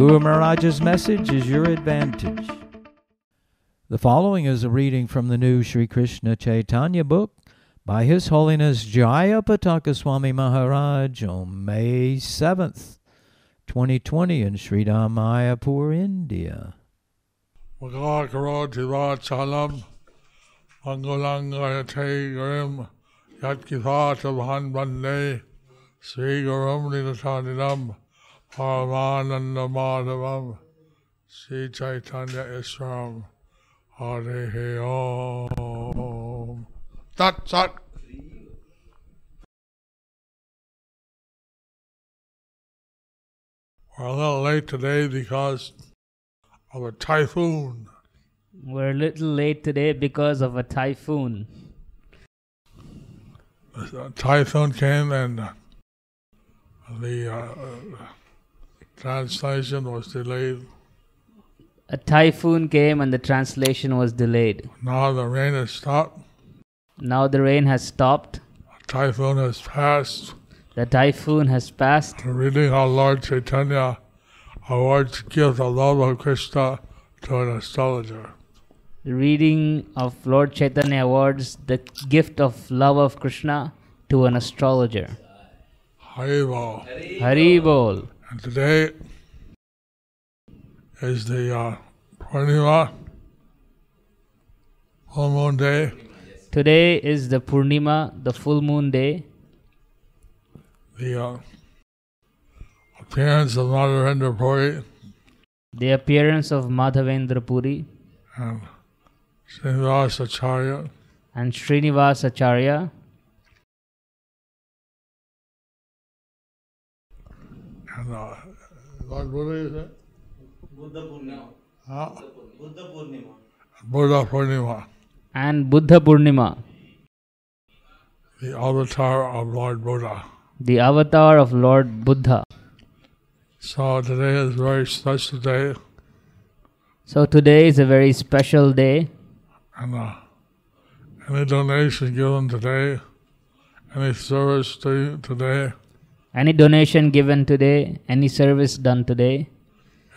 Guru Maharaj's message is your advantage. The following is a reading from the new Sri Krishna Chaitanya book by His Holiness Jaya Pataka Swami Maharaj on May 7th, 2020 in Sri Mayapur, India. Sri Paramananda Madhavam Sri Chaitanya Isram Hare Om Tat Sat We're a little late today because of a typhoon. We're a little late today because of a typhoon. The typhoon came and the uh, translation was delayed. A typhoon came and the translation was delayed. Now the rain has stopped. Now the rain has stopped. The typhoon has passed. The typhoon has passed. Reading of Lord Chaitanya awards the gift of Krishna to an astrologer. The reading of Lord Chaitanya awards the gift of love of Krishna to an astrologer. Haribo. Haribol. And today is the uh, Purnima, full moon day. Today is the Purnima, the full moon day. The uh, appearance of Madhavendra Puri The appearance of Madhavendra Puri and Srinivas Acharya and Srinivas Acharya Lord Buddha, is it? Buddha Purnima. Huh? Buddha Purnima. Buddha Purnima, and Buddha Purnima, the avatar of Lord Buddha. the avatar of Lord Buddha. So today is a very special day, So today is a very special day. and uh, any donation given today, any service to today, Any donation given today, any service done today,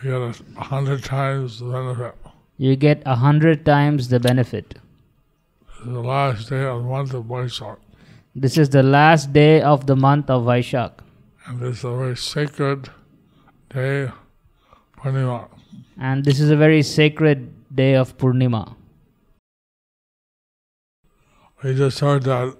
you get a hundred times the benefit. you get a hundred times the benefit. This is the last day of the month of Vaishak. This is the last day of the month of Vaishak, and this is a very sacred day, Purnima. and this is a very sacred day of Purnima. We just heard that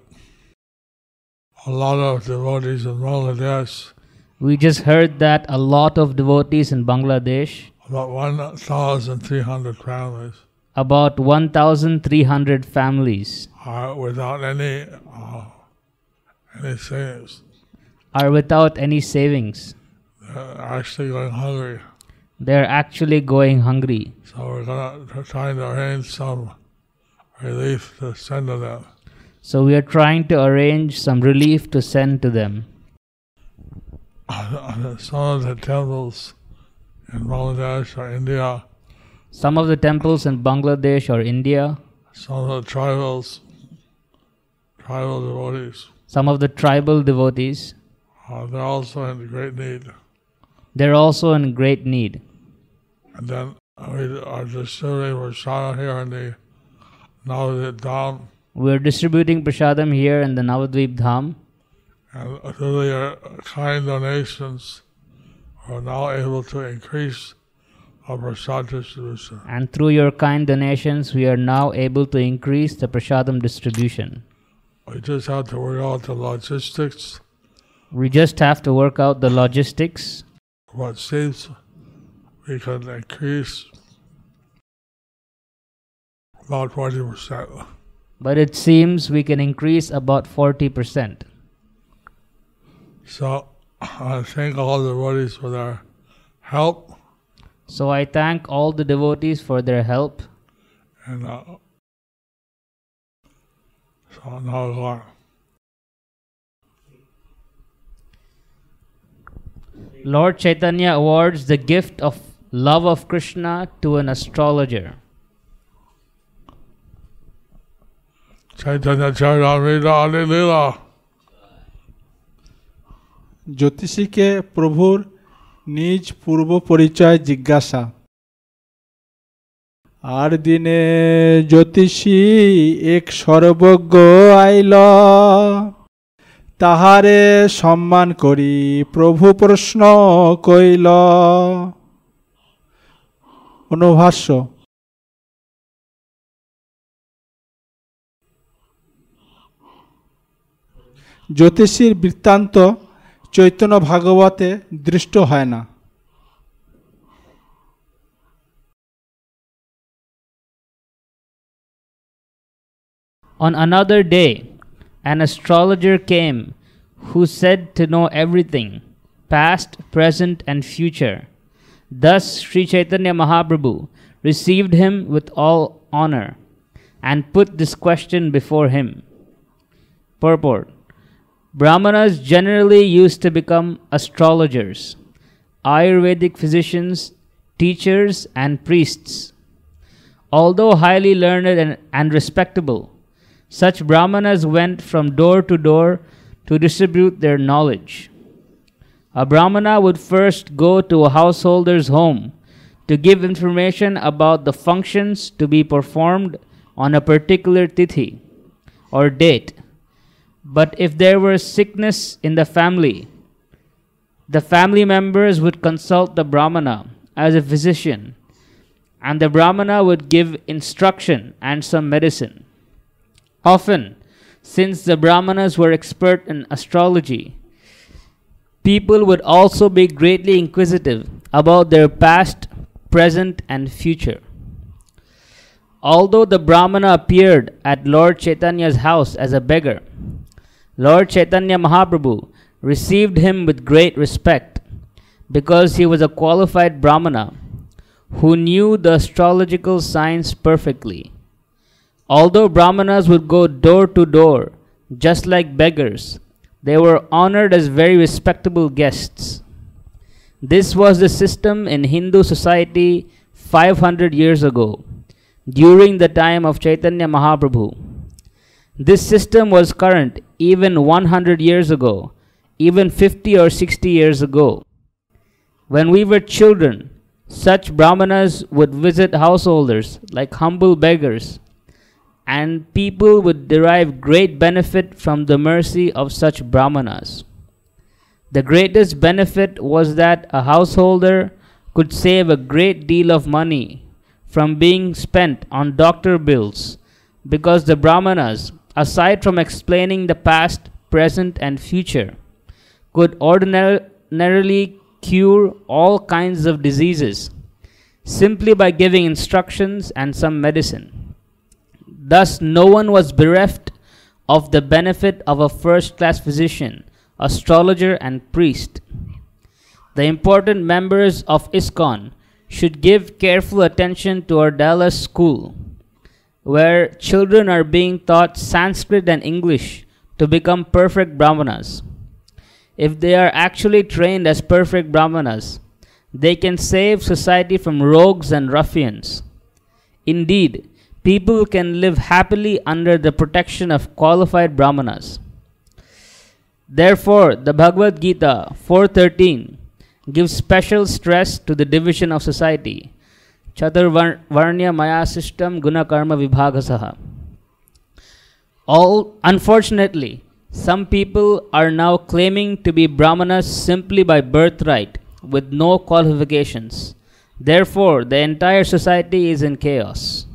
a lot of devotees in Bangladesh, We just heard that a lot of devotees in Bangladesh, about 1,300 families, about 1,300 families, are without any uh, any savings. are without any savings. They're actually going hungry. They're actually going hungry. So we're gonna try to arrange some relief to send to them. So we are trying to arrange some relief to send to them. Some of the temples in Bangladesh or India, Some of the temples in Bangladesh or India, some of the tribals, tribal devotees, some of the tribal devotees, uh, they're also in great need. they're also in great need. And then we are distributing Rashana here in the Navadvip Dham, We're distributing prasadam here in the Navadvip Dham, and through your kind donations, we're now able to increase our prasad distribution. and through your kind donations, we are now able to increase the prasadam distribution. We just have to work out the logistics, We just have to work out the logistics. what seems we can increase about 20%. But it seems we can increase about 40%. So I thank all the devotees for their help. So I thank all the devotees for their help. and uh, so now what? Lord Chaitanya awards the gift of love of Krishna to an astrologer. জ্যোতিষীকে প্রভুর নিজ পূর্ব পরিচয় জিজ্ঞাসা আর দিনে জ্যোতিষী এক সর্বজ্ঞ আইল তাহারে সম্মান করি প্রভু প্রশ্ন কইল অনুভাষ্য জ্যোতিষীর বৃত্তান্ত চৈতন্য ভাগবতে দৃষ্ট হয় না On another day, an astrologer came who said to know everything, past, present, and future. Thus, Sri Chaitanya Mahaprabhu received him with all honor and put this question before him. Purport Brahmanas generally used to become astrologers, Ayurvedic physicians, teachers, and priests. Although highly learned and, and respectable, such brahmanas went from door to door to distribute their knowledge. A brahmana would first go to a householder's home to give information about the functions to be performed on a particular tithi or date. But if there were sickness in the family, the family members would consult the brahmana as a physician, and the brahmana would give instruction and some medicine. Often, since the Brahmanas were expert in astrology, people would also be greatly inquisitive about their past, present, and future. Although the Brahmana appeared at Lord Chaitanya's house as a beggar, Lord Chaitanya Mahaprabhu received him with great respect because he was a qualified Brahmana who knew the astrological science perfectly. Although Brahmanas would go door to door, just like beggars, they were honored as very respectable guests. This was the system in Hindu society 500 years ago, during the time of Chaitanya Mahaprabhu. This system was current even 100 years ago, even 50 or 60 years ago. When we were children, such brahmanas would visit householders like humble beggars and people would derive great benefit from the mercy of such brahmanas. The greatest benefit was that a householder could save a great deal of money from being spent on doctor bills because the brahmanas, aside from explaining the past, present, and future, could ordinarily cure all kinds of diseases simply by giving instructions and some medicine. Thus, no one was bereft of the benefit of a first class physician, astrologer, and priest. The important members of ISKCON should give careful attention to our Dallas school, where children are being taught Sanskrit and English to become perfect Brahmanas. If they are actually trained as perfect Brahmanas, they can save society from rogues and ruffians. Indeed, people can live happily under the protection of qualified brahmanas. Therefore, the Bhagavad Gita 4.13 gives special stress to the division of society. Chaturvarnya maya srishtam guna karma vibhagasaha. All unfortunately, some people are now claiming to be brahmanas simply by birthright with no qualifications. Therefore, the entire society is in chaos.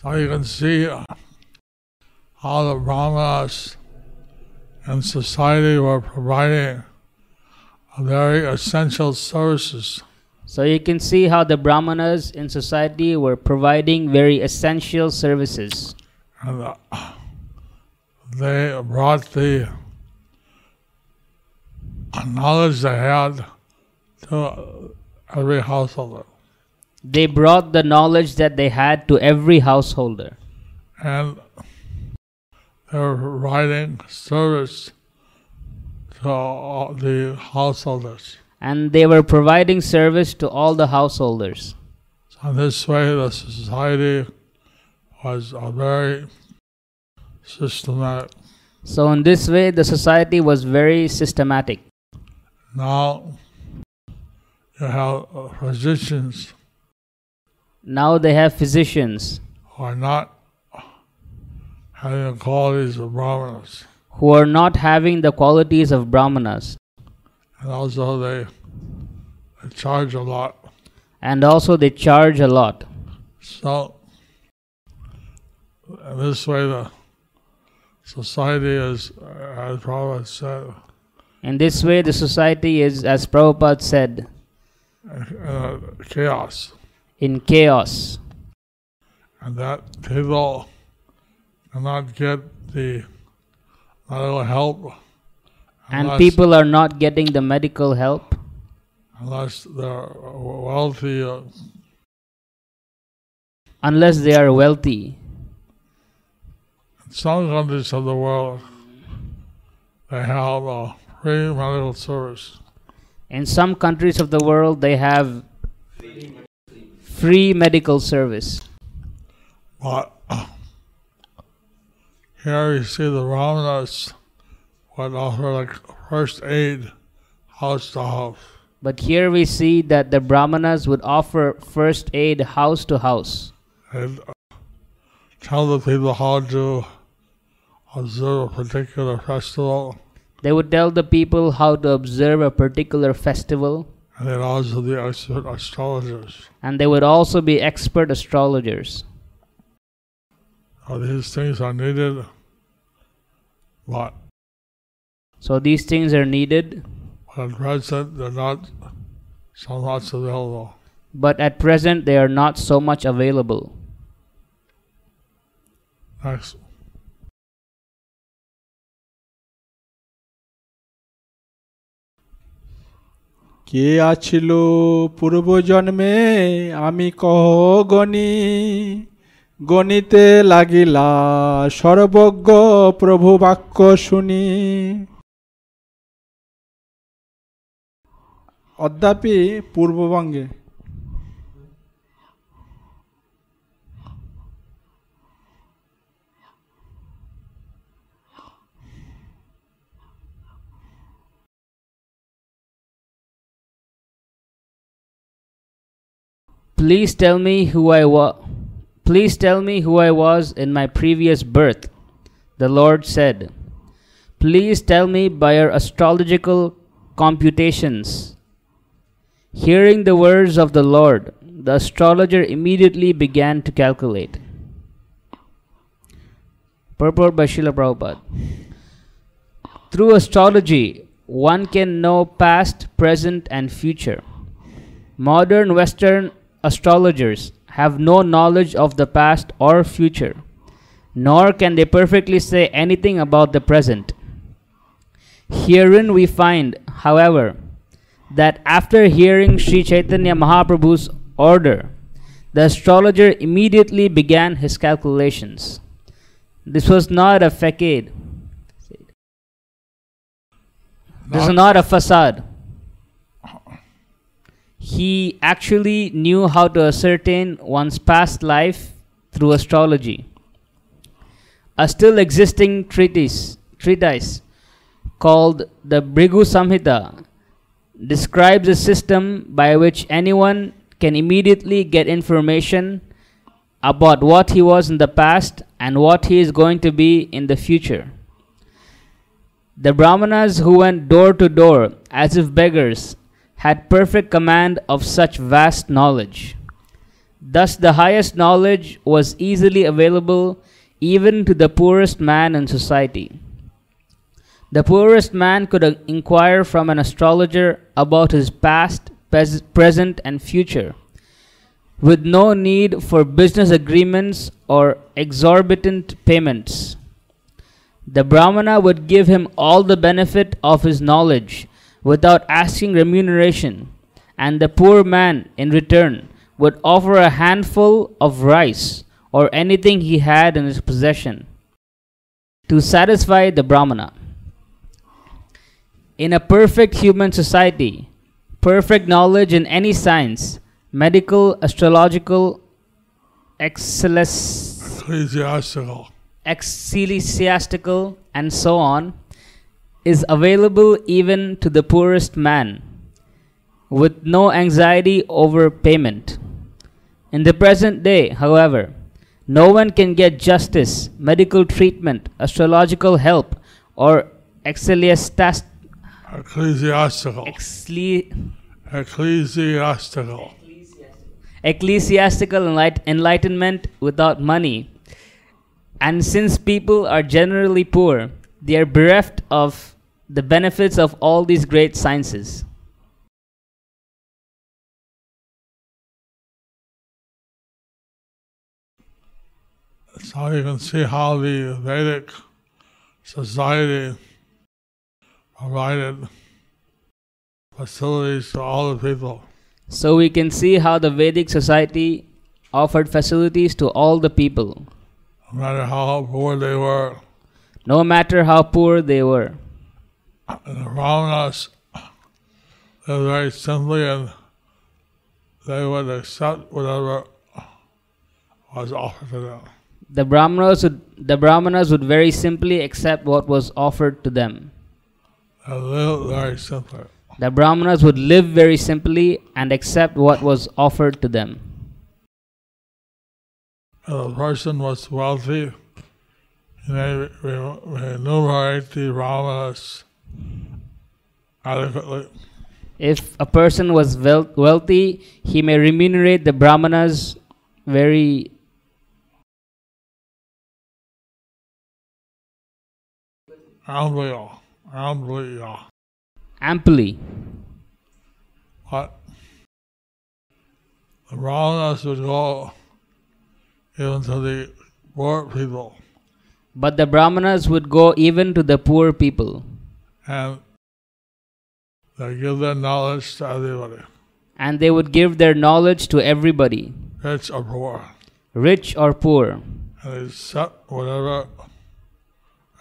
So you can see how the Brahmanas and society were providing very essential services. So you can see how the brahmanas in society were providing very essential services. And the, they brought the knowledge they had to every householder. They brought the knowledge that they had to every householder. And providing service to all the householders. And they were providing service to all the householders. So in this way, the society was a very systematic. So, in this way, the society was very systematic. Now you have uh, physicians Now they have physicians who are not having the qualities of brahmanas, who are not having the qualities of brahmanas, and also they, they charge a lot. and also they charge a lot. So in this way, the society is, as Prabhupada said, In this way, the society is, as Prabhupada said, uh, chaos, in chaos. and that people cannot get the medical help And people are not getting the medical help unless they're wealthy. Uh, unless they are wealthy. in some countries of the world, they have a free medical service. In some countries of the world, they have free medical service. But here you see the Brahmanas would offer like first aid house to house. But here we see that the Brahmanas would offer first aid house to house. and uh, tell the people how to observe a particular festival, They would tell the people how to observe a particular festival, and then also the expert astrologers. and they would also be expert astrologers. Now, these things are needed, but So these things are needed, at present they're not so much available. but at present they are not so much available. Next. কে আছিল পূর্বজন্মে আমি কহ গণি গণিতে লাগিলা সর্বজ্ঞ প্রভু বাক্য শুনি অদ্যাপি পূর্ববঙ্গে Please tell me who I was. Please tell me who I was in my previous birth. The Lord said, Please tell me by your astrological computations. Hearing the words of the Lord, the astrologer immediately began to calculate. Purport by Srila Prabhupada. Through astrology, one can know past, present, and future. Modern Western astrologers have no knowledge of the past or future, nor can they perfectly say anything about the present. Herein we find, however, that after hearing Sri Chaitanya Mahaprabhu's order, the astrologer immediately began his calculations. This was not a facade. This is not a facade he actually knew how to ascertain one's past life through astrology. A still existing treatise, treatise called the Bhrigu Samhita describes a system by which anyone can immediately get information about what he was in the past and what he is going to be in the future. The Brahmanas who went door to door as if beggars had perfect command of such vast knowledge. Thus, the highest knowledge was easily available even to the poorest man in society. The poorest man could inquire from an astrologer about his past, present, and future, with no need for business agreements or exorbitant payments. The Brahmana would give him all the benefit of his knowledge without asking remuneration, and the poor man, in return, would offer a handful of rice or anything he had in his possession to satisfy the Brahmana. In a perfect human society, perfect knowledge in any science, medical, astrological, ecclesiastical, ecclesiastical, and so on, is available even to the poorest man, with no anxiety over payment. In the present day, however, no one can get justice, medical treatment, astrological help, or ecclesiast- ecclesiastical, exle- ecclesiastical, ecclesiastical enlight- enlightenment without money. And since people are generally poor, they are bereft of the benefits of all these great sciences. So you can see how the Vedic society provided facilities to all the people. So we can see how the Vedic society offered facilities to all the people, no matter how poor they were. no matter how poor they were. And the Brahmanas lived very simply and they would accept whatever was offered to them. The Brahmanas would, the Brahmanas would very simply accept what was offered to them. Lived very simply. The Brahmanas would live very simply and accept what was offered to them. If a person was wealthy, he may re- remunerate the Brahmanas. If a person was wealthy, he may remunerate the Brahmanas very Amply, amply, amply. But the Brahmanas would go even to the poor people. But the Brahmanas would go even to the poor people, and they give their knowledge to everybody, and they would give their knowledge to everybody, rich or poor, rich or poor, and they accept whatever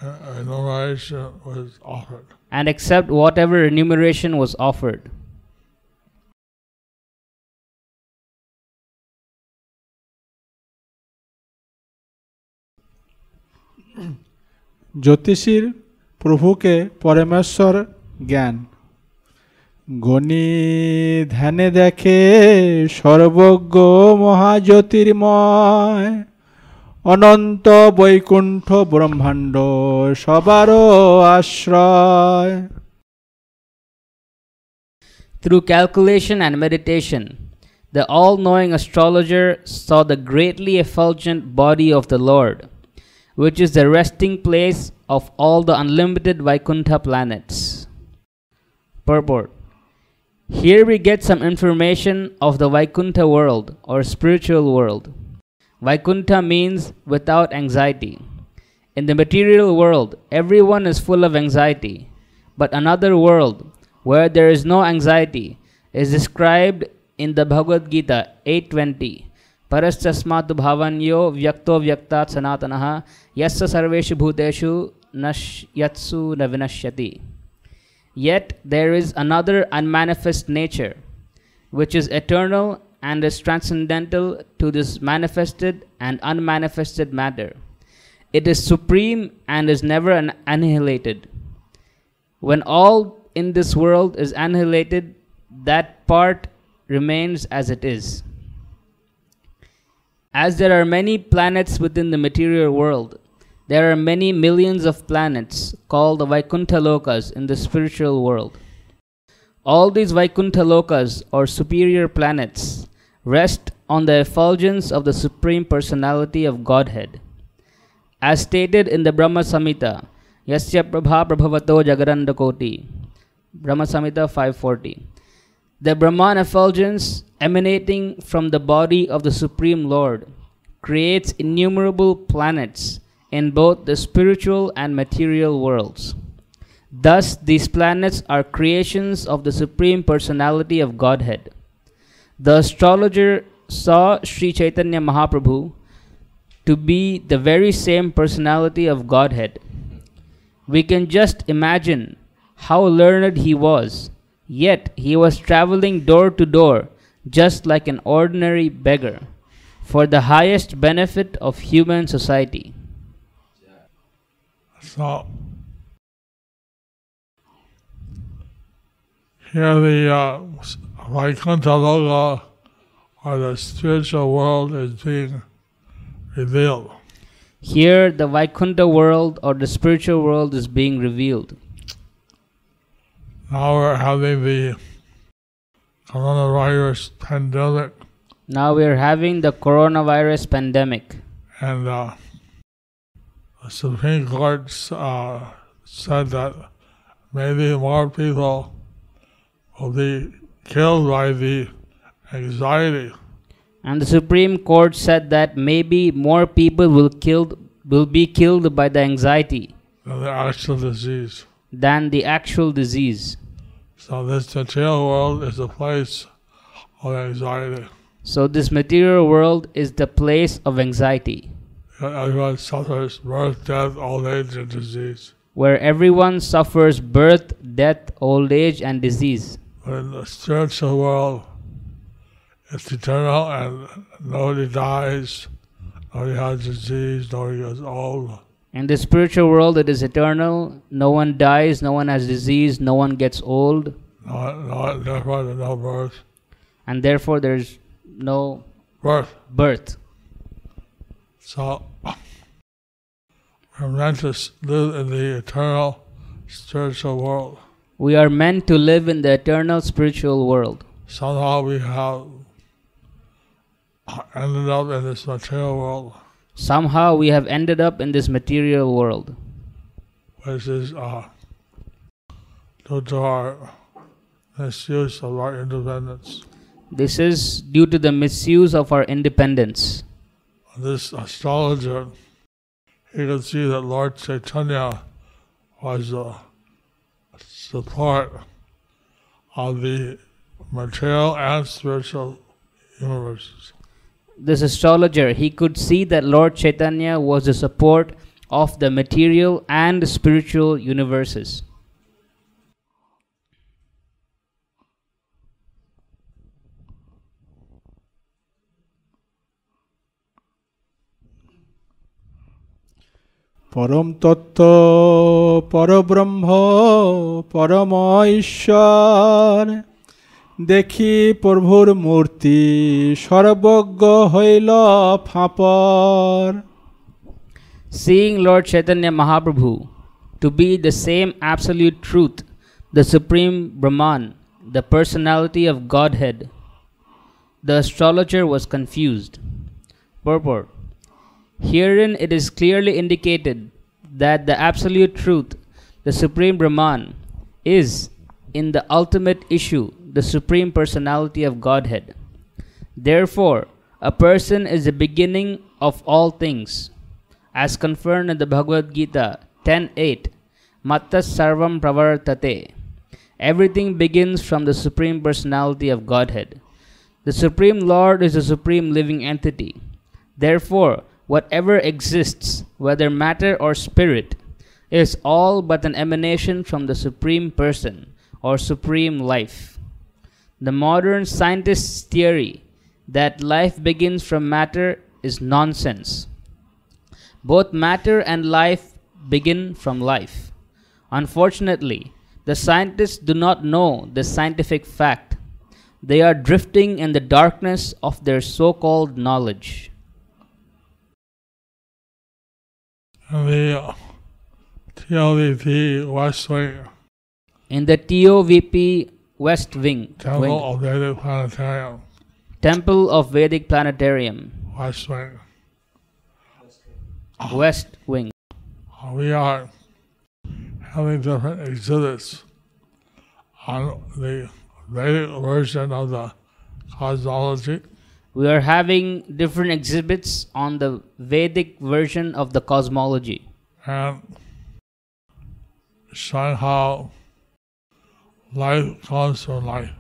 uh, remuneration was offered. and accept whatever remuneration was offered. জ্যোতিষীর প্রভুকে পরমেশ্বর জ্ঞান গণি ধ্যানে দেখে সর্বজ্ঞ মহাজ্যোতির্ময় অনন্ত বৈকুণ্ঠ ব্রহ্মাণ্ড সবারও আশ্রয় Through calculation and meditation, the all knowing astrologer saw the greatly effulgent body of the Lord, which is the resting place of all the unlimited Vaikuntha planets. Purport Here we get some information of the Vaikuntha world or spiritual world. Vaikuntha means without anxiety. In the material world, everyone is full of anxiety, but another world where there is no anxiety is described in the Bhagavad Gita 820. Parastasmat bhavanyo vyakto vyaktat sanatanaha yassa sarveshu bhuteshu nashyatsu navinashyati. Yet there is another unmanifest nature, which is eternal and is transcendental to this manifested and unmanifested matter. It is supreme and is never an- annihilated. When all in this world is annihilated, that part remains as it is. As there are many planets within the material world, there are many millions of planets called the Vaikuntha Lokas in the spiritual world. All these Vaikuntha Lokas or superior planets rest on the effulgence of the Supreme Personality of Godhead. As stated in the Brahma Samhita, Yasya Prabha Prabhavato Jagadanda Koti, Brahma Samhita 540. The Brahman effulgence emanating from the body of the Supreme Lord creates innumerable planets in both the spiritual and material worlds. Thus, these planets are creations of the Supreme Personality of Godhead. The astrologer saw Sri Chaitanya Mahaprabhu to be the very same personality of Godhead. We can just imagine how learned he was, yet he was traveling door to door just like an ordinary beggar for the highest benefit of human society. So here the uh, Vaikuntha Loka or the spiritual world is being revealed. Here, the Vaikuntha world or the spiritual world is being revealed. Now we're having the coronavirus pandemic Now we are having the coronavirus pandemic, and uh, the Supreme Court uh, said that maybe more people will be killed by the anxiety. and the Supreme Court said that maybe more people will killed will be killed by the anxiety than the actual disease. Than the actual disease. So this material world is a place of anxiety. So this material world is the place of anxiety, Everyone suffers birth, death, old age, and disease. where everyone suffers birth, death, old age, and disease. But in the spiritual world, it's eternal and nobody dies, nobody has disease, nobody gets old. In the spiritual world, it is eternal. No one dies, no one has disease, no one gets old, No, no, therefore there's no birth. and therefore there's no Birth. birth. So we're meant to live in the eternal spiritual world. We are meant to live in the eternal spiritual world. Somehow we have ended up in this material world, Somehow we have ended up in this material world, which is uh, due to our misuse of our independence. This is due to the misuse of our independence. This astrologer, he could see that Lord Chaitanya was a support of the material and spiritual universes This astrologer, he could see that Lord Chaitanya was the support of the material and spiritual universes. পরম তত্ত্ব পরব্রহ্ম পরম ঈশ্বর দেখি প্রভুর মূর্তি সর্বজ্ঞ হইল ফাপর Seeing Lord Chaitanya Mahaprabhu to be the same absolute truth, the supreme Brahman, the personality of Godhead, the astrologer was confused. Purport Herein it is clearly indicated that the absolute truth, the supreme Brahman, is, in the ultimate issue, the supreme personality of Godhead. Therefore, a person is the beginning of all things as confirmed in the Bhagavad Gita 10.8, Mattas Sarvam Pravartate. Everything begins from the Supreme Personality of Godhead. The Supreme Lord is the Supreme Living Entity. Therefore, whatever exists, whether matter or spirit, is all but an emanation from the Supreme Person or Supreme Life. The modern scientist's theory that life begins from matter is nonsense. Both matter and life begin from life. Unfortunately, the scientists do not know this scientific fact. They are drifting in the darkness of their so called knowledge. The TOVP In the TOVP West Wing, Temple wing, of Vedic Planetarium, Temple of Vedic Planetarium, West Wing, West Wing, uh, we are having different exhibits on the Vedic version of the cosmology. We are having different exhibits on the Vedic version of the cosmology. And showing how life comes from life.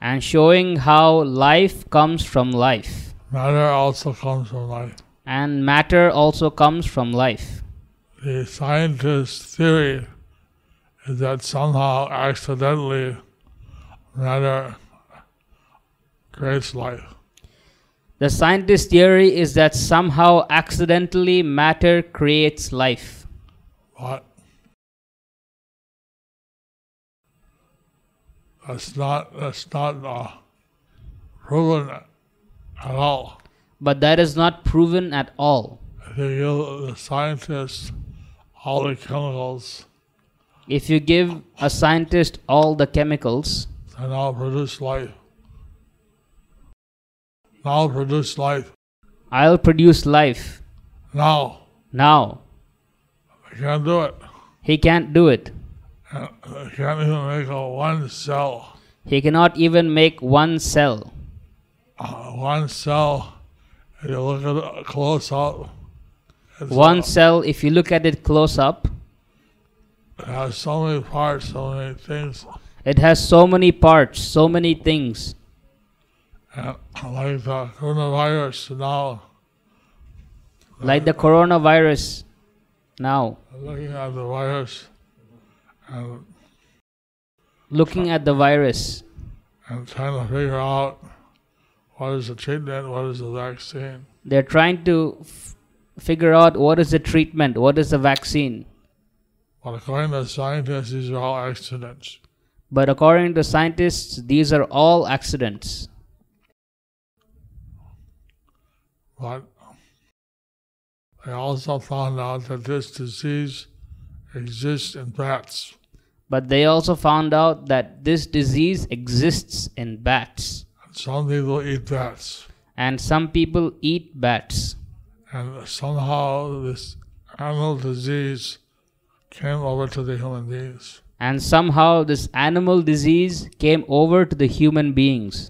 and showing how life comes from life Matter also comes from life. and matter also comes from life. The scientist theory is that somehow accidentally matter creates life. The scientist theory is that somehow accidentally matter creates life. But that's not that's not uh, proven at all. But that is not proven at all. If you give the scientists all the chemicals, If you give a scientist all the chemicals, I'll produce life. I'll produce life. I'll produce life. Now Now, they can't do it. he can't do it. Can't even make a one cell. He cannot even make one cell. Uh, one cell. If you look at it close up, One uh, cell, if you look at it close up, it has so many parts, so many things. it has so many parts, so many things. And like the coronavirus now, Like the coronavirus now, looking at the virus looking at the virus and trying to figure out what is the treatment, what is the vaccine. they're trying to f- figure out what is the treatment, what is the vaccine. But according to scientists, these are all accidents. But according to scientists, these are all accidents. But they also found out that this disease exists in bats. But they also found out that this disease exists in bats. Some people eat bats. And some people eat bats. And somehow this animal disease came over to the human beings. And somehow this animal disease came over to the human beings.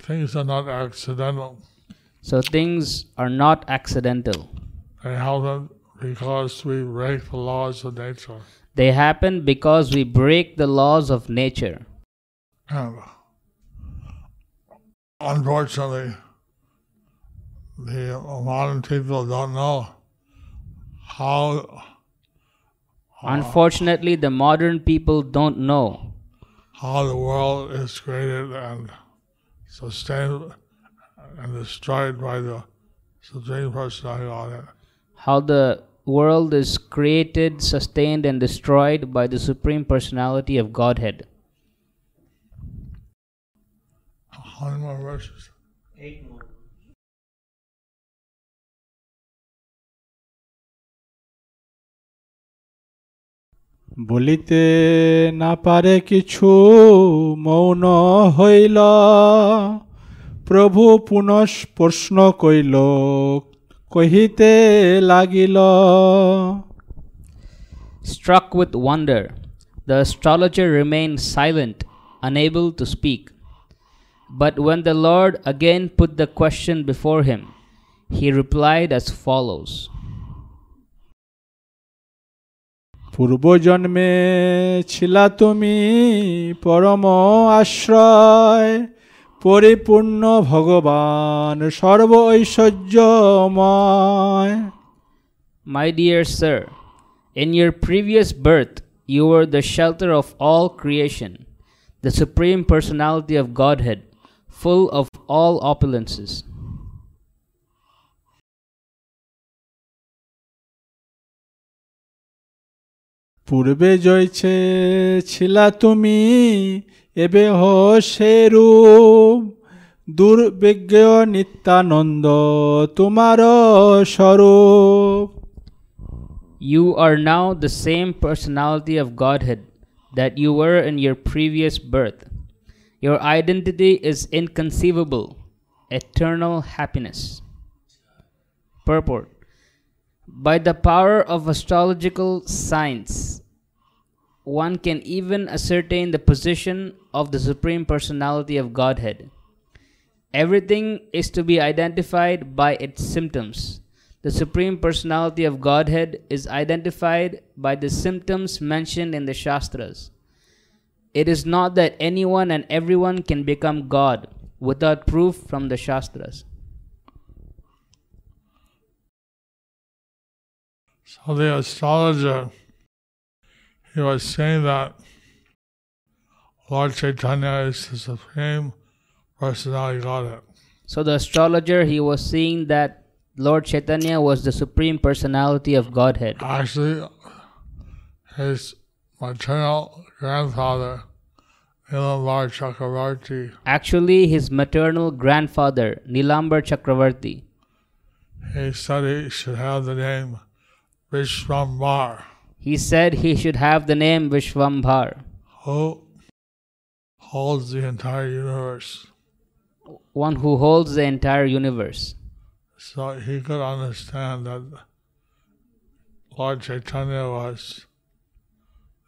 Things are not accidental. So things are not accidental. They happen because we break the laws of nature. They happen because we break the laws of nature. And unfortunately, the modern people don't know how uh, Unfortunately, the modern people don't know how the world is created and sustained and destroyed by the Supreme Personality how the world is created, sustained, and destroyed by the Supreme Personality of Godhead. How many more verses? Eight more. বলিতে না পারে কিছু মৌন হইল প্রভু পুনঃ প্রশ্ন কইল কহিতে লাগিল Struck with wonder, the astrologer remained silent, unable to speak. But when the Lord again put the question before him, he replied as follows পূর্বজন্মে ছিলা তুমি পরম আশ্রয় পরিপূর্ণ ভগবান সর্ব ঐশ্বর্যময় My dear sir, in your previous birth, you were the shelter of all creation, the Supreme Personality of Godhead, full of all opulences. পূর্বে জয়ছে ছিলা তুমি এবে হ সে রূপ দুর্বিজ্ঞ নিত্যানন্দ তোমার স্বরূপ You are now the same personality of Godhead that you were in your previous birth. Your identity is inconceivable, eternal happiness. Purport By the power of astrological science, one can even ascertain the position of the Supreme Personality of Godhead. Everything is to be identified by its symptoms. The Supreme Personality of Godhead is identified by the symptoms mentioned in the Shastras. It is not that anyone and everyone can become God without proof from the Shastras. So the astrologer, he was saying that Lord Chaitanya is the supreme personality Godhead. So the astrologer he was seeing that Lord Chaitanya was the supreme personality of Godhead. Actually, his maternal grandfather, Nilambar Chakravarti, Actually, his maternal grandfather, Nilambar Chakravarti, he said he should have the name Vishwambar, he said he should have the name Vishwambhar, who holds the entire universe. one who holds the entire universe. So he could understand that Lord Chaitanya was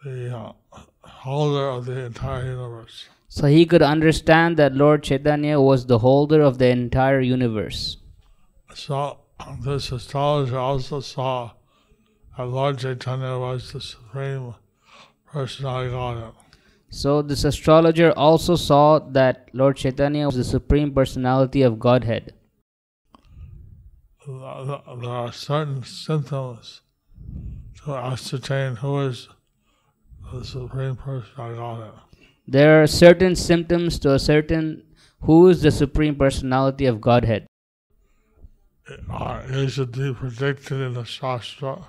the uh, holder of the entire universe. So he could understand that Lord Chaitanya was the holder of the entire universe. So this astrologer also saw Lord Chaitanya was the supreme personality of Godhead. So this astrologer also saw that Lord Chaitanya was the supreme personality of Godhead. There are certain symptoms to ascertain who is the supreme personality Godhead. There are certain symptoms to ascertain who is the supreme personality of Godhead. Uh, it should be predicted in the Shastra.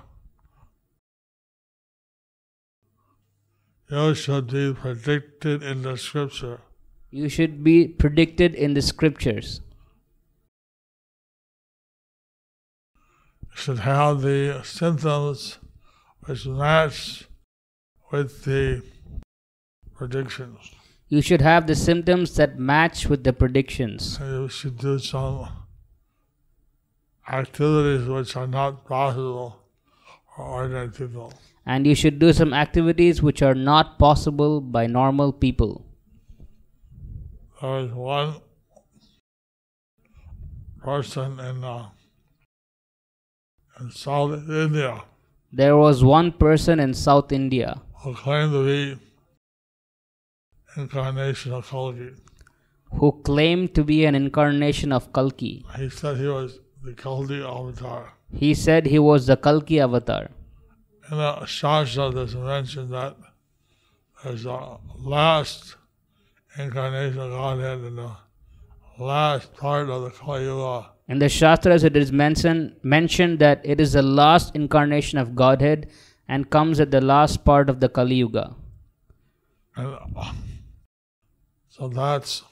It should be predicted in the scripture. You should be predicted in the scriptures. should have the symptoms which match with the predictions. You should have the symptoms that match with the predictions. You should do some activities which are not possible for ordinary people. And you should do some activities which are not possible by normal people. There was one person in, uh, in South India There was one person in South India who claimed to be incarnation of Kalki. who claimed to be an incarnation of Kalki. He said he was the Kalki avatar. He said he was the Kalki avatar in the Shastra, that's mentioned that as the last incarnation of Godhead in the last part of the Kali Yuga. In the Shastras, it is mentioned, mentioned that it is the last incarnation of Godhead and comes at the last part of the Kali Yuga. And, uh, so that's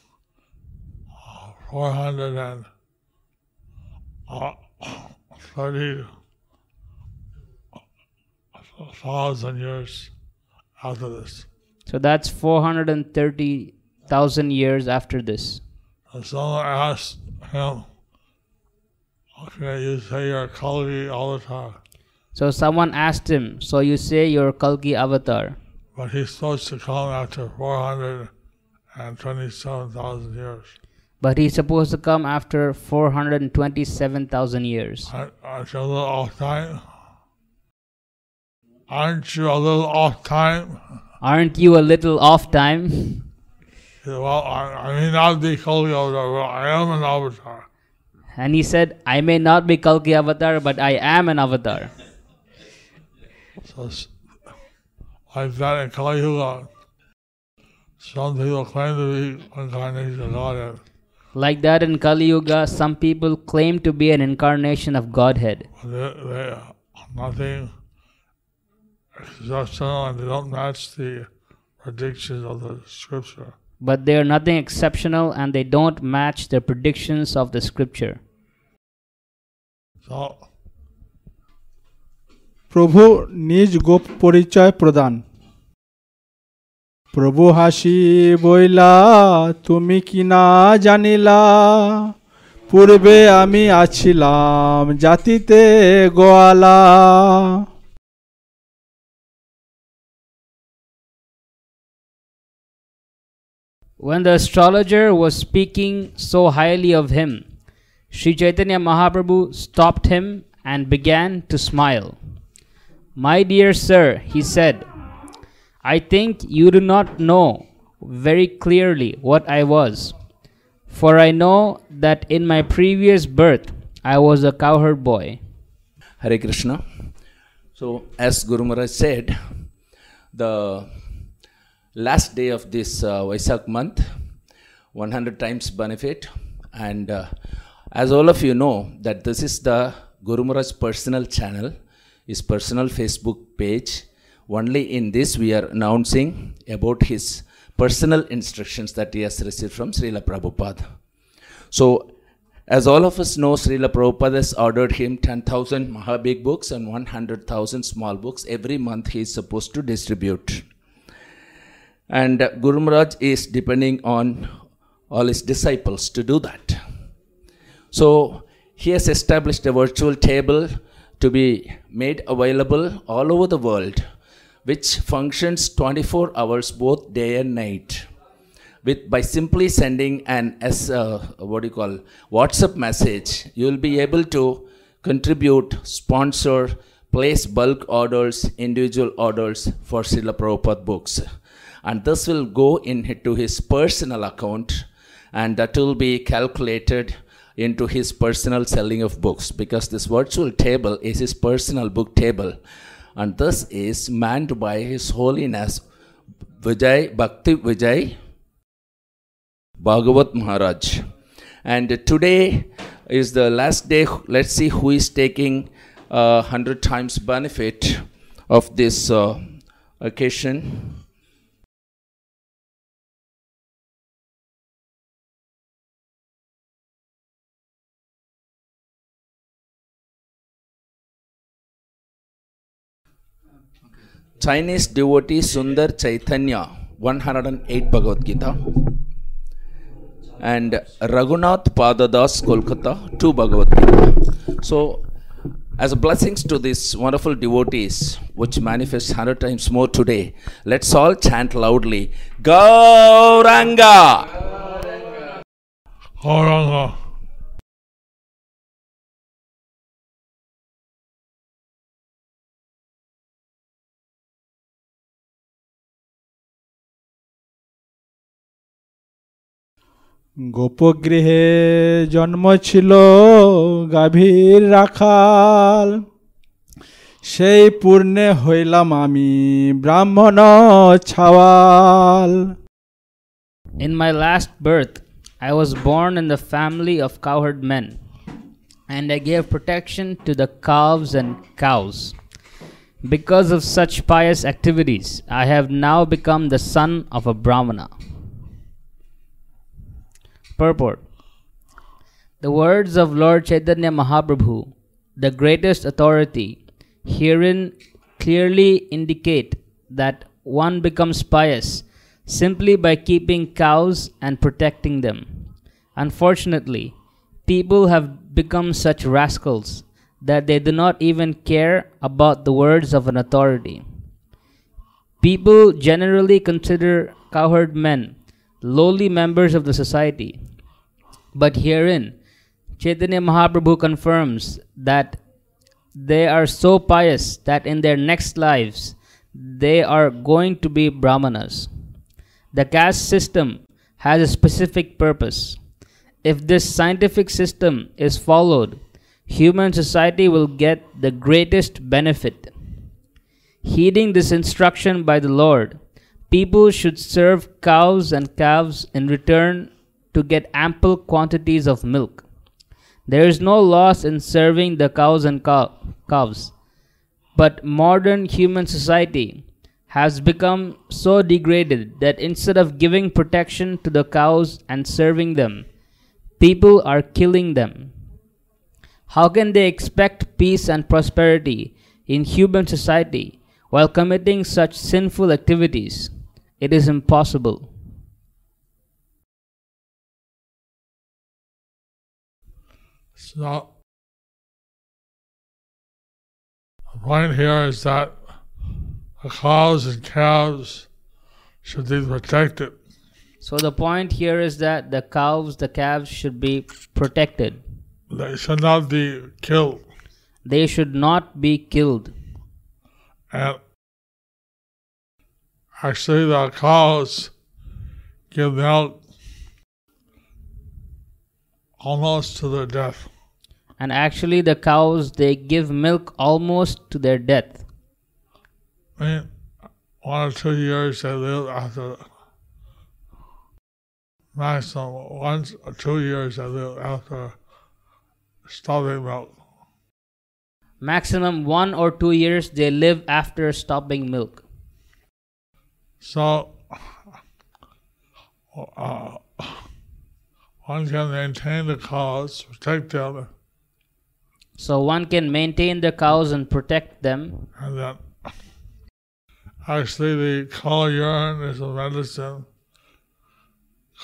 430 thousand years after this. So that's 430,000 years after this. And someone asked him, okay, you say you're Kalki avatar. So someone asked him, so you say you're Kalki avatar. But he's supposed to come after 427,000 years. But he's supposed to come after 427,000 years. I, at Aren't you a little off time? Aren't you a little off time? Said, Well, I, I may not be Kalki avatar, but I am an avatar. And he said, I may not be Kalki avatar, but I am an avatar. So, like that in Kali Yuga, some people claim to be incarnation of Godhead, Like that in Kali Yuga, some people claim to be an incarnation of Godhead, they, they nothing exceptional and they don't match the predictions of the scripture. but they are nothing exceptional and they don't match the predictions of the scripture. So, প্রভু নিজ গোপ পরিচয় প্রদান প্রভু হাসি বইলা তুমি কি না জানিলা পূর্বে আমি আছিলাম জাতিতে গোয়ালা When the astrologer was speaking so highly of him, Sri Chaitanya Mahaprabhu stopped him and began to smile. My dear sir, he said, I think you do not know very clearly what I was, for I know that in my previous birth I was a cowherd boy. Hare Krishna. So, as Guru Maharaj said, the last day of this uh, Vaisak month, 100 times benefit, and uh, as all of you know, that this is the Guru personal channel, his personal Facebook page. Only in this we are announcing about his personal instructions that he has received from Srila Prabhupada. So, as all of us know, Srila Prabhupada has ordered him 10,000 Mahabig books and 100,000 small books every month he is supposed to distribute. And Guru Maharaj is depending on all his disciples to do that. So he has established a virtual table to be made available all over the world, which functions 24 hours both day and night. With by simply sending an S, uh, what do you call WhatsApp message, you will be able to contribute, sponsor, place bulk orders, individual orders for Srila Prabhupada books. And this will go into his personal account and that will be calculated into his personal selling of books because this virtual table is his personal book table. And this is manned by his holiness Vijay Bhakti Vijay Bhagavat Maharaj. And today is the last day. Let's see who is taking uh, 100 times benefit of this uh, occasion Chinese devotee Sundar Chaitanya, 108 Bhagavad Gita, and Raghunath Padadas, Kolkata, 2 Bhagavad Gita. So, as blessings to these wonderful devotees, which manifest 100 times more today, let's all chant loudly Gauranga! Gauranga. গোপগৃহে জন্ম ছিল গাভীর রাখাল সেই পূর্ণে হইলাম আমি ব্রাহ্মণ ছাওয়াল In my last birth, I was born in the family of cowherd men, and I gave protection to the calves and cows. Because of such pious activities, I have now become the son of a Brahmana. Purport The words of Lord Chaitanya Mahaprabhu, the greatest authority, herein clearly indicate that one becomes pious simply by keeping cows and protecting them. Unfortunately, people have become such rascals that they do not even care about the words of an authority. People generally consider cowherd men lowly members of the society. But herein, Chaitanya Mahaprabhu confirms that they are so pious that in their next lives they are going to be Brahmanas. The caste system has a specific purpose. If this scientific system is followed, human society will get the greatest benefit. Heeding this instruction by the Lord, people should serve cows and calves in return to get ample quantities of milk. There is no loss in serving the cows and calves, but modern human society has become so degraded that instead of giving protection to the cows and serving them, people are killing them. How can they expect peace and prosperity in human society while committing such sinful activities? It is impossible. So the point here is that the cows and calves should be protected. So the point here is that the cows, the calves should be protected. They should not be killed. They should not be killed. And actually, the cows give milk almost to their death. And actually, the cows they give milk almost to their death. I mean, one or two years they live after maximum one or two years they live after stopping milk. Maximum one or two years they live after stopping milk. So uh, one can maintain the cows, protect them, So one can maintain the cows and protect them. and then actually the cow urine is a medicine.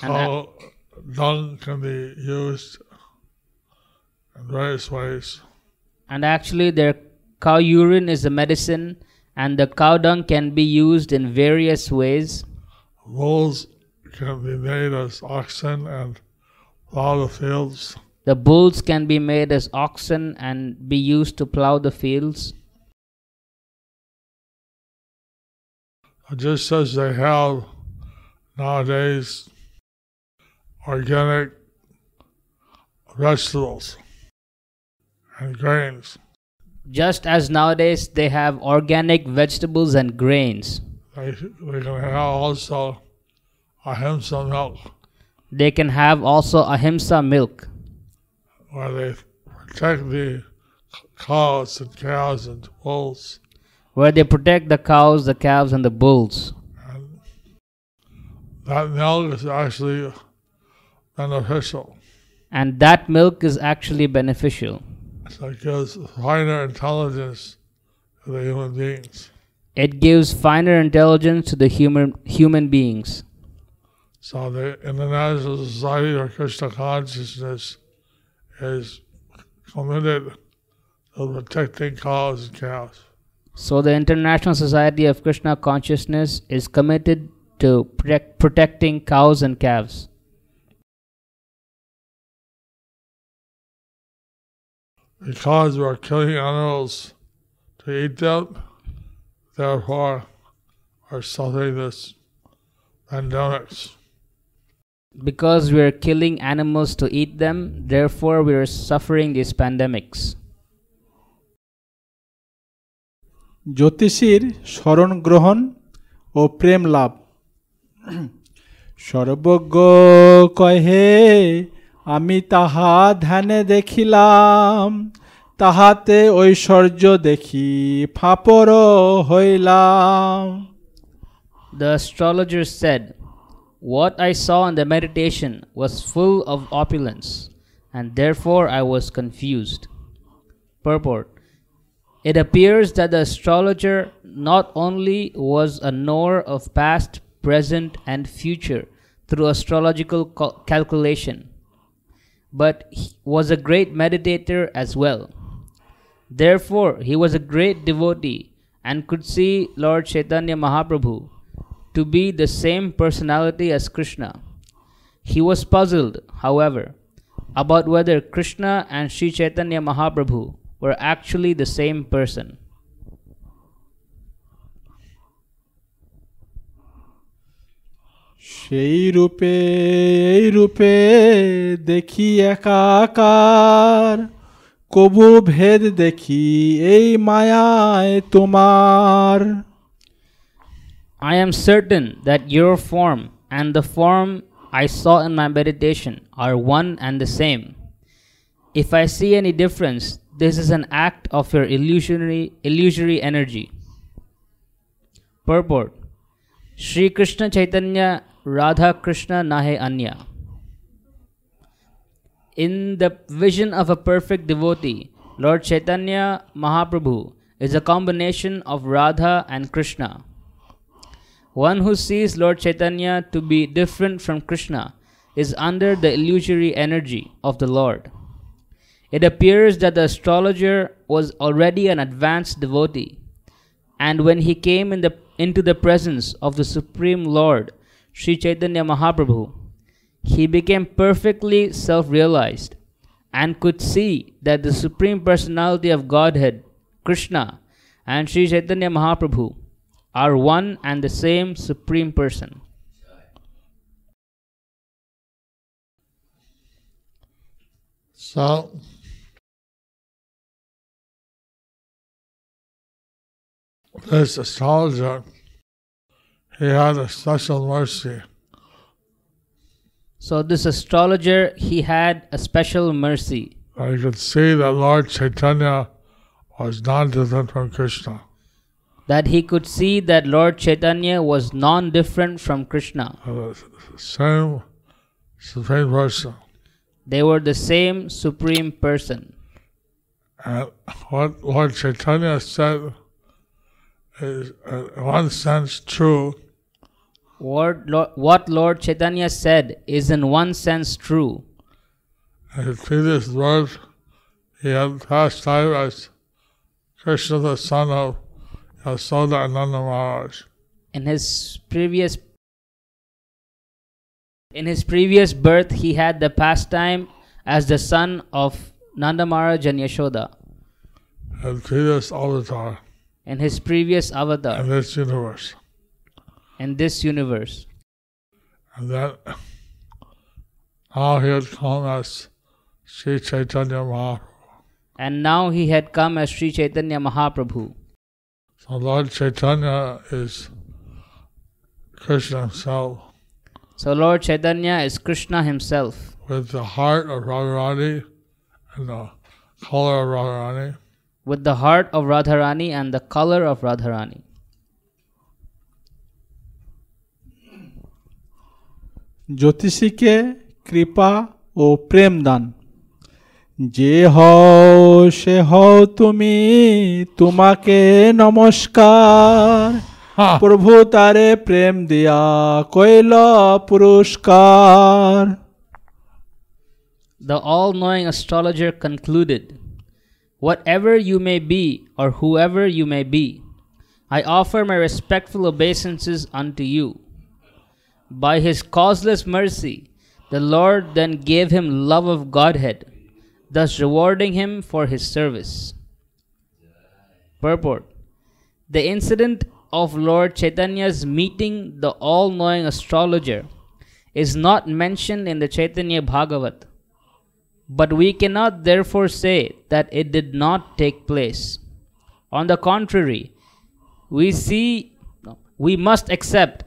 Cow dung can be used in various ways. And actually, their cow urine is a medicine, and the cow dung can be used in various ways. Bulls can be made as oxen and plow the fields. The bulls can be made as oxen and be used to plow the fields. Just as they have nowadays organic vegetables and grains. Just as nowadays they have organic vegetables and grains, They, they can have also ahimsa milk they can have also ahimsa milk, where they protect the cows and cows and bulls. where they protect the cows, the calves, and the bulls. And that milk is actually beneficial. And that milk is actually beneficial. So it gives finer intelligence to the human beings. It gives finer intelligence to the human human beings. So the International Society of Krishna Consciousness is committed to protecting cows and cows. So the International Society of Krishna Consciousness is committed to protect, protecting cows and calves. Because we're killing animals to eat them, therefore we're suffering this pandemics. Because we are killing animals to eat them, therefore we are suffering these pandemics. জ্যোতিষীর শরণ গ্রহণ ও প্রেম লাভ সর্বজ্ঞ কহে আমি তাহা ধ্যানে দেখিলাম তাহাতে ঐশ্বর্য দেখি ফাপর হইলাম The astrologer said, What I saw in the meditation was full of opulence, and therefore I was confused. Purport It appears that the astrologer not only was a knower of past, present, and future through astrological cal- calculation, but he was a great meditator as well. Therefore, he was a great devotee and could see Lord Chaitanya Mahaprabhu to be the same personality as Krishna. He was puzzled, however, about whether Krishna and Sri Chaitanya Mahaprabhu were actually the same person. সেই রূপে এই রূপে দেখি একাকার কবু ভেদ দেখি এই মায়ায় তোমার I am certain that your form and the form I saw in my meditation are one and the same. If I see any difference, this is an act of your illusionary illusory energy. Purport Sri Krishna Chaitanya Radha Krishna Nahe Anya. In the vision of a perfect devotee, Lord Chaitanya Mahaprabhu is a combination of Radha and Krishna. One who sees Lord Chaitanya to be different from Krishna is under the illusory energy of the Lord. It appears that the astrologer was already an advanced devotee, and when he came in the, into the presence of the Supreme Lord Sri Chaitanya Mahaprabhu, he became perfectly self realized and could see that the Supreme Personality of Godhead, Krishna, and Sri Chaitanya Mahaprabhu are one and the same Supreme Person. So, this astrologer, he had a special mercy. So, this astrologer, he had a special mercy I could see that Lord Chaitanya was non different from Krishna. that he could see that Lord Chaitanya was non different from Krishna. Uh, same Supreme Person. They were the same Supreme Person. And what Lord Chaitanya said is, uh, in one sense, true, What Lord, what Lord Chaitanya said is in one sense true. In his previous birth, he had time as Krishna, the son of Yasoda and Nanda Maharaj. In his previous in his previous birth, he had the pastime as the son of Nanda Maharaj and Yashoda. His previous avatar In his previous in avatar this universe. in this universe, And then now he had come as Sri Chaitanya Mahaprabhu. and now he had come as Sri Chaitanya Mahaprabhu. So Lord Chaitanya is Krishna himself So Lord Chaitanya is Krishna himself with the heart of Radharani and the color of Radharani. With the heart of Radharani and the color of Radharani. জ্যোতিষীকে কৃপা ও প্রেম দান যে হও সে হও তুমি তোমাকে নমস্কার! প্রভু তারে প্রেম দিয়া কইল পুরস্কার The all knowing astrologer concluded Whatever you may be, or whoever you may be, I offer my respectful obeisances unto you. By his causeless mercy, the Lord then gave him love of Godhead, thus rewarding him for his service. Purport The incident of Lord Chaitanya's meeting the all knowing astrologer is not mentioned in the Chaitanya Bhagavat. But we cannot therefore say that it did not take place. On the contrary, we see we must accept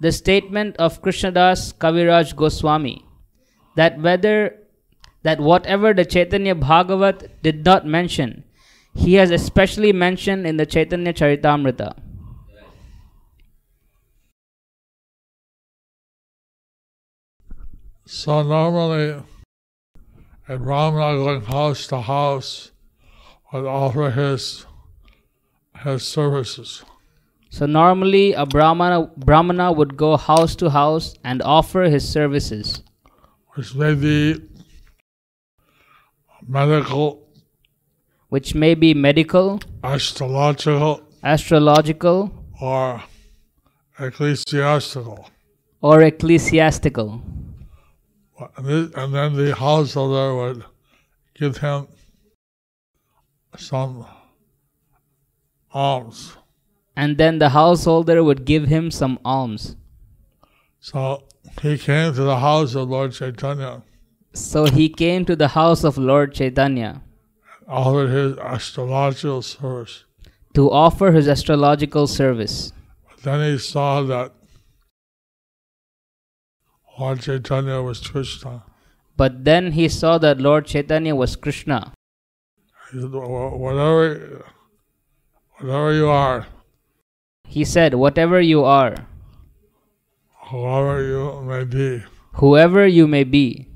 the statement of Krishnadas Kaviraj Goswami that whether that whatever the Chaitanya Bhagavat did not mention, he has especially mentioned in the Chaitanya Charitamrita. So normally, a Brahmana going house to house would offer his his services. So normally a Brahmana Brahmana would go house to house and offer his services. which may be medical, which may be medical, astrological, astrological, or ecclesiastical. or ecclesiastical. And then the householder would give him some alms. And then the householder would give him some alms. So he came to the house of Lord Chaitanya, So he came to the house of Lord Chaitanya offered his astrological service. to offer his astrological service. Then he saw that Lord Chaitanya was Krishna. But then he saw that Lord Chaitanya was Krishna. He said, whatever, whatever you are, He said, Whatever you are, whoever you may be, whoever you may be,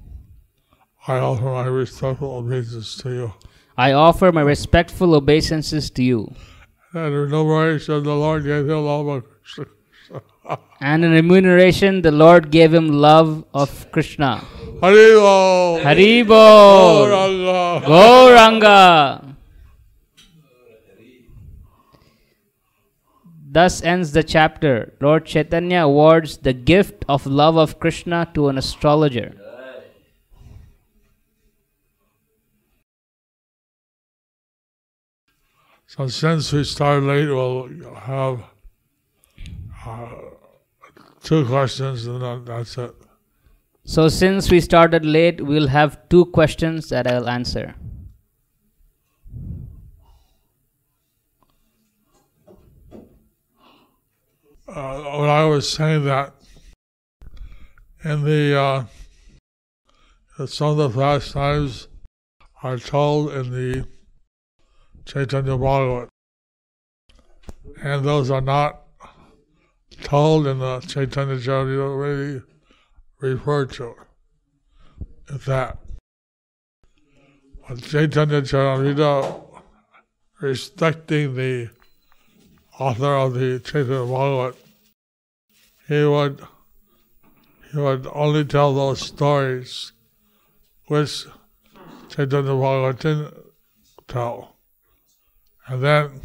I offer my respectful obeisances to you. I offer my respectful obeisances to you. And in remuneration, the Lord gave him all Krishna. And in remuneration, the Lord gave him love of Krishna. Haribol! Haribol! Gauranga! Gauranga! Thus ends the chapter. Lord Chaitanya awards the gift of love of Krishna to an astrologer. So since we started late, we'll have uh, two questions and that's it. So, since we started late, we'll have two questions that I'll answer. uh, when I was saying that in the uh, some of the pastimes are told in the Chaitanya Bhagavat, and those are not told in the Chaitanya Charitamrita really referred to. Is that Chaitanya Charitamrita respecting the author of the Chaitanya Bhagavat, he would he would only tell those stories which Chaitanya Bhagavat didn't tell. And then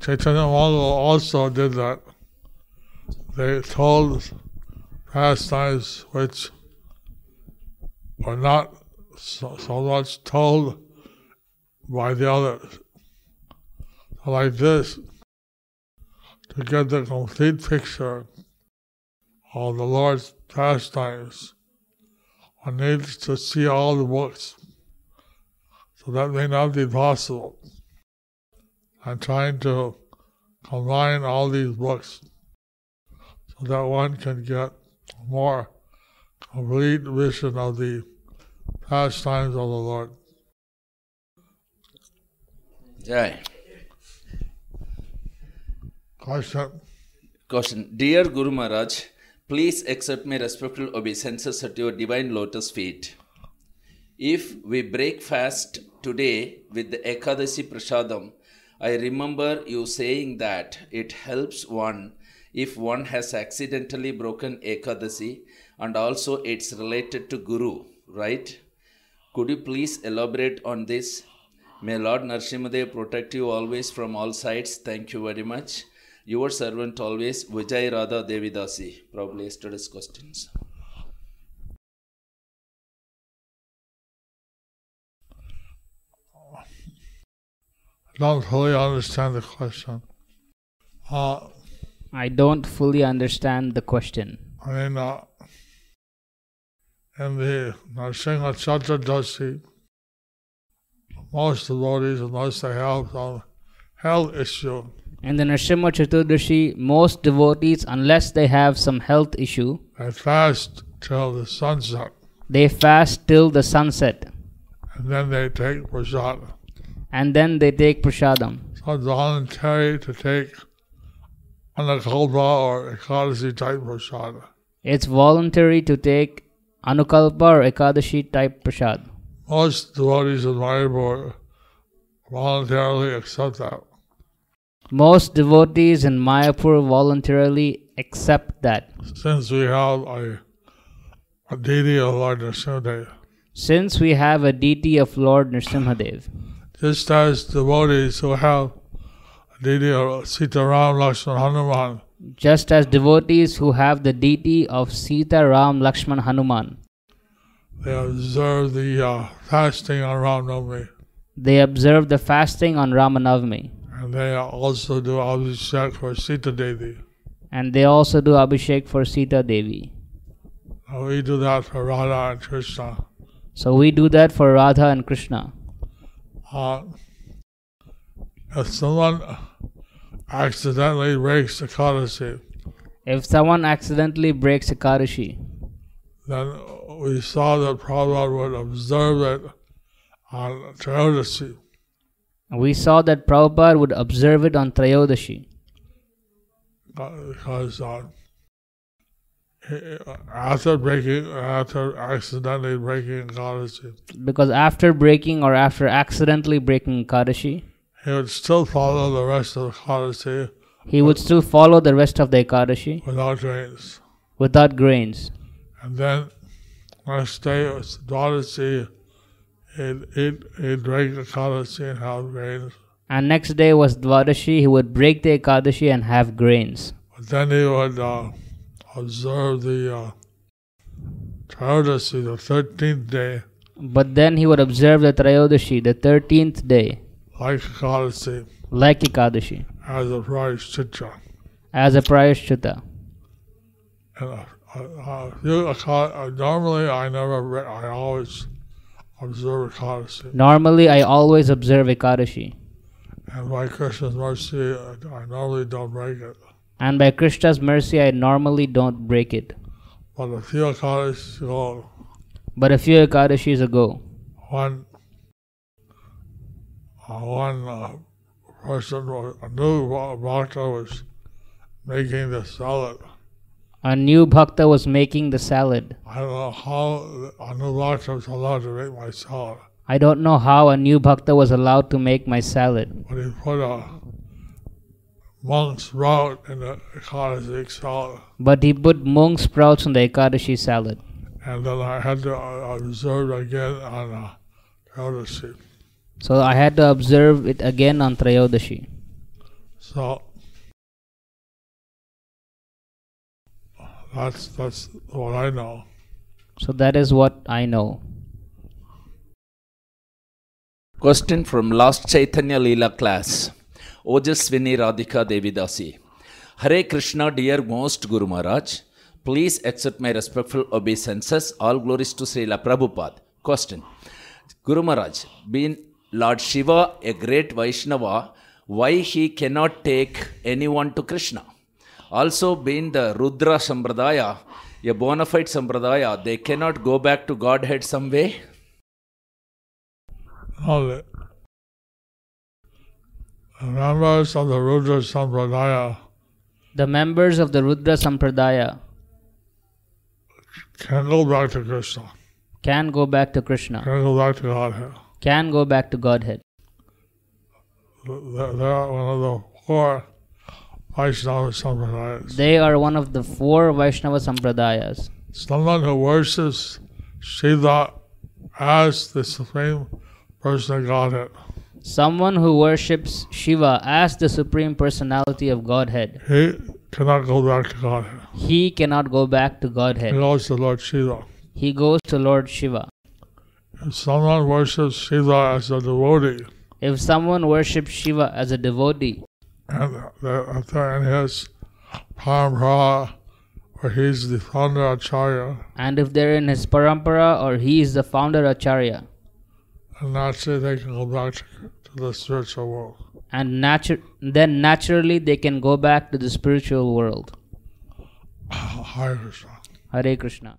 Chaitanya Bhagavat also did that. They told pastimes which were not so, so much told by the others like this to get the complete picture of the Lord's pastimes. One needs to see all the books. So that may not be possible. I'm trying to combine all these books so that one can get more complete vision of the pastimes of the Lord. Jai. Question. Question Dear Guru Maharaj, please accept my respectful obeisances at your divine lotus feet. If we break fast today with the Ekadasi Prasadam, I remember you saying that it helps one if one has accidentally broken Ekadasi and also it's related to Guru, right? Could you please elaborate on this? May Lord Nrsimhadev protect you always from all sides. Thank you very much. Your servant always, Vijay Radha Devidasi. Probably yesterday's questions. don't fully understand the question. Uh, I don't fully understand the question. I mean, uh, in the Nrsimha Chaturdashi, most devotees, unless they have some health issue, In the Nrsimha Chaturdashi, most devotees, unless they have some health issue, they fast till the sunset, they fast till the sunset and then they take prasad. and then they take prasadam. So it's voluntary to take Anukalpa or ekadasi type prasad. It's voluntary to take Anukalpa or Ekadashi type prasad. Most devotees in Mayapur voluntarily accept that. Most devotees in Mayapur voluntarily accept that. Since we have a, a deity of Lord Nrsimhadev, Since we have a deity of Lord Nrsimhadev, just as devotees who have a deity of Sita Ram Lakshman Hanuman, just as devotees who have the deity of Sita Ram Lakshman Hanuman, they observe the uh, fasting on Ram Navami, they observe the fasting on Ramanavami and they also do Abhishek for Sita Devi. and they also do Abhishek for Sita Devi. Uh, we do that for Radha and Krishna. So we do that for Radha and Krishna. Uh, if someone accidentally breaks the Ekadasi, If someone accidentally breaks Ekadashi, then we saw that Prabhupada would observe it on Trayodasi. we saw that Prabhupada would observe it on Trayodashi because uh, after breaking, after accidentally breaking Ekadasi, because after breaking or after accidentally breaking Ekadashi, he would still follow the rest of the Ekadasi he would still follow the rest of the Ekadashi without grains. without grains. And then next day it was Dwadasi, he'd, he'd, he'd drink the Ekadasi and have grains. And next day was Dvadashi. He would break the Ekadashi and have grains. But then he would uh, observe the uh, Trayodasi, the 13th day, But then he would observe the Trayodashi, the 13th day, like Ekadasi, like Ekadashi, as a Prayashchitta. as a Prayashchitta. And uh, uh, normally I never, I always observe Ekadasi. Normally, I always observe Ekadashi. And by Krishna's mercy, I, I normally don't break it. And by Krishna's mercy, I normally don't break it. But a few Ekadasi go, But a few Ekadashis ago, one, uh, one uh, person, a new bhakta was making the salad. a new bhakta was making the salad. I don't know how a new bhakta was allowed to make my salad, I don't know how a new bhakta was allowed to make my salad, but he put a mung sprout in the Ekadasi salad. but he put mung sprouts on the Ekadashi salad. And then I had to uh, observe again on uh, Ekadasi. So I had to observe it again on Trayodashi. So that's that's what I know. So that is what I know. Question from last Chaitanya Leela class. Ojaswini Radhika Devidasi. Hare Krishna, dear most Guru Maharaj. Please accept my respectful obeisances. All glories to Srila Prabhupada. Question. Guru Maharaj, being Lord Shiva a great Vaishnava, why he cannot take anyone to Krishna? Also, being the Rudra Sampradaya, a bona fide Sampradaya, they cannot go back to Godhead some way? Now the the members of the Rudra Sampradaya The members of the Rudra Sampradaya can go back to Krishna, can go back to Krishna, can go back to Godhead. Can go back to Godhead. They're, one of the four Vaishnava Sampradayas. They are one of the four Vaishnava Sampradayas. Someone who worships Shiva as the Supreme Person of Godhead. Someone who worships Shiva as the Supreme Personality of Godhead. He cannot go back to Godhead. He cannot go back to Godhead. He goes to Lord Shiva. He goes to Lord Shiva. If someone worships Shiva as a devotee, If someone worships Shiva as a devotee, and they're if they're in his parampara, where he's the founder acharya, and if they're in his parampara or he is the founder Acharya, and naturally they can go back to, to the spiritual world. and natu- then naturally they can go back to the spiritual world. Hare Krishna. Hare Krishna.